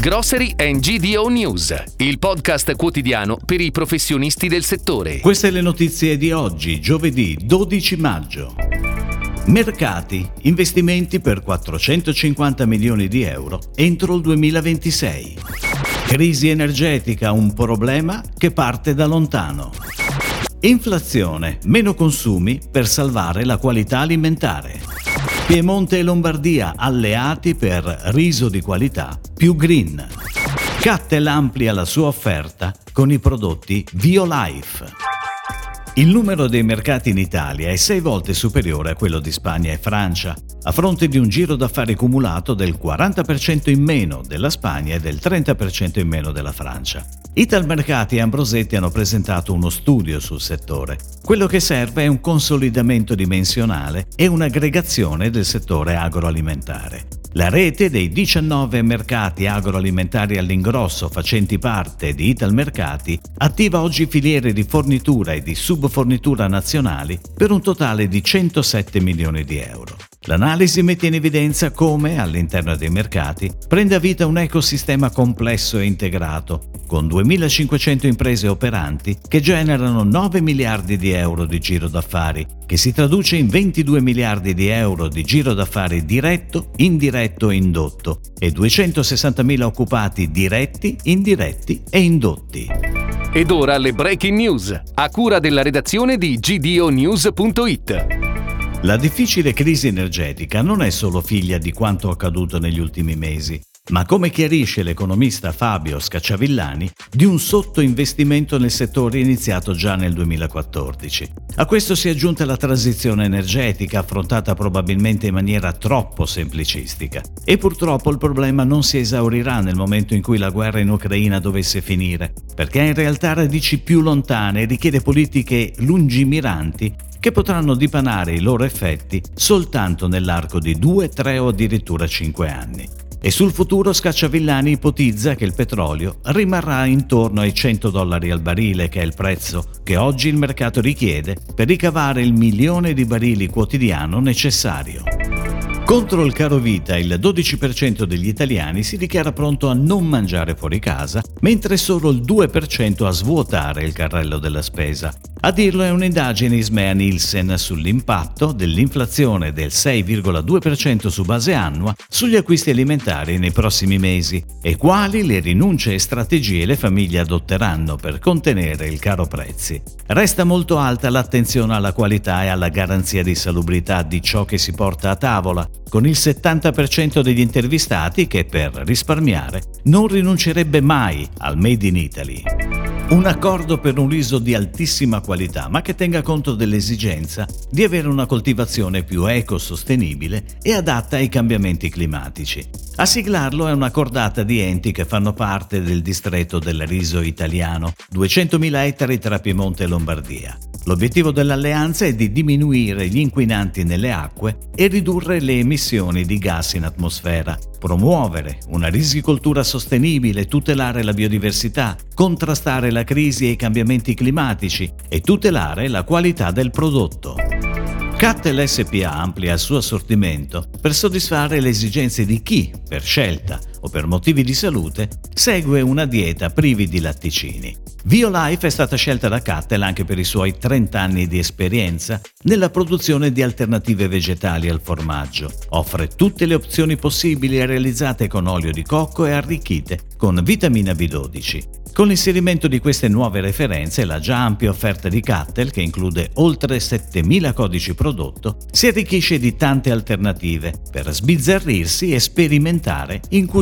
Grocery and GDO News, il podcast quotidiano per i professionisti del settore. Queste le notizie di oggi, giovedì 12 maggio. Mercati, investimenti per 450 milioni di euro entro il 2026. Crisi energetica, un problema che parte da lontano. Inflazione, meno consumi per salvare la qualità alimentare. Piemonte e Lombardia alleati per riso di qualità più green. Cattel amplia la sua offerta con i prodotti VioLife. Il numero dei mercati in Italia è sei volte superiore a quello di Spagna e Francia, a fronte di un giro d'affari cumulato del 40% in meno della Spagna e del 30% in meno della Francia. Italmercati e Ambrosetti hanno presentato uno studio sul settore. Quello che serve è un consolidamento dimensionale e un'aggregazione del settore agroalimentare. La rete dei 19 mercati agroalimentari all'ingrosso facenti parte di Italmercati attiva oggi filiere di fornitura e di subfornitura nazionali per un totale di 107 milioni di euro. L'analisi mette in evidenza come, all'interno dei mercati, prenda vita un ecosistema complesso e integrato, con 2.500 imprese operanti che generano 9 miliardi di euro di giro d'affari, che si traduce in 22 miliardi di euro di giro d'affari diretto, indiretto e indotto, e 260.000 occupati diretti, indiretti e indotti. Ed ora le breaking news, a cura della redazione di gdonews.it. La difficile crisi energetica non è solo figlia di quanto accaduto negli ultimi mesi, ma come chiarisce l'economista Fabio Scacciavillani, di un sottoinvestimento nel settore iniziato già nel 2014. A questo si è aggiunta la transizione energetica, affrontata probabilmente in maniera troppo semplicistica. E purtroppo il problema non si esaurirà nel momento in cui la guerra in Ucraina dovesse finire, perché in realtà ha radici più lontane e richiede politiche lungimiranti che potranno dipanare i loro effetti soltanto nell'arco di 2, 3 o addirittura 5 anni. E sul futuro Scacciavillani ipotizza che il petrolio rimarrà intorno ai 100 dollari al barile, che è il prezzo che oggi il mercato richiede per ricavare il milione di barili quotidiano necessario. Contro il caro vita il 12% degli italiani si dichiara pronto a non mangiare fuori casa, mentre solo il 2% a svuotare il carrello della spesa. A dirlo è un'indagine Ismea Nielsen sull'impatto dell'inflazione del 6,2% su base annua sugli acquisti alimentari nei prossimi mesi e quali le rinunce e strategie le famiglie adotteranno per contenere il caro prezzi. Resta molto alta l'attenzione alla qualità e alla garanzia di salubrità di ciò che si porta a tavola, con il 70% degli intervistati che per risparmiare non rinuncerebbe mai al Made in Italy. Un accordo per un riso di altissima qualità, ma che tenga conto dell'esigenza di avere una coltivazione più ecosostenibile e adatta ai cambiamenti climatici. A siglarlo è una cordata di enti che fanno parte del distretto del riso italiano, 200.000 ettari tra Piemonte e Lombardia. L'obiettivo dell'alleanza è di diminuire gli inquinanti nelle acque e ridurre le emissioni di gas in atmosfera, promuovere una risicoltura sostenibile, tutelare la biodiversità, contrastare la crisi e i cambiamenti climatici e tutelare la qualità del prodotto. Cattel SPA amplia il suo assortimento per soddisfare le esigenze di chi, per scelta o per motivi di salute, segue una dieta privi di latticini. VioLife è stata scelta da Cattel anche per i suoi 30 anni di esperienza nella produzione di alternative vegetali al formaggio. Offre tutte le opzioni possibili realizzate con olio di cocco e arricchite con vitamina B12. Con l'inserimento di queste nuove referenze la già ampia offerta di Cattel, che include oltre 7000 codici prodotto, si arricchisce di tante alternative per sbizzarrirsi e sperimentare in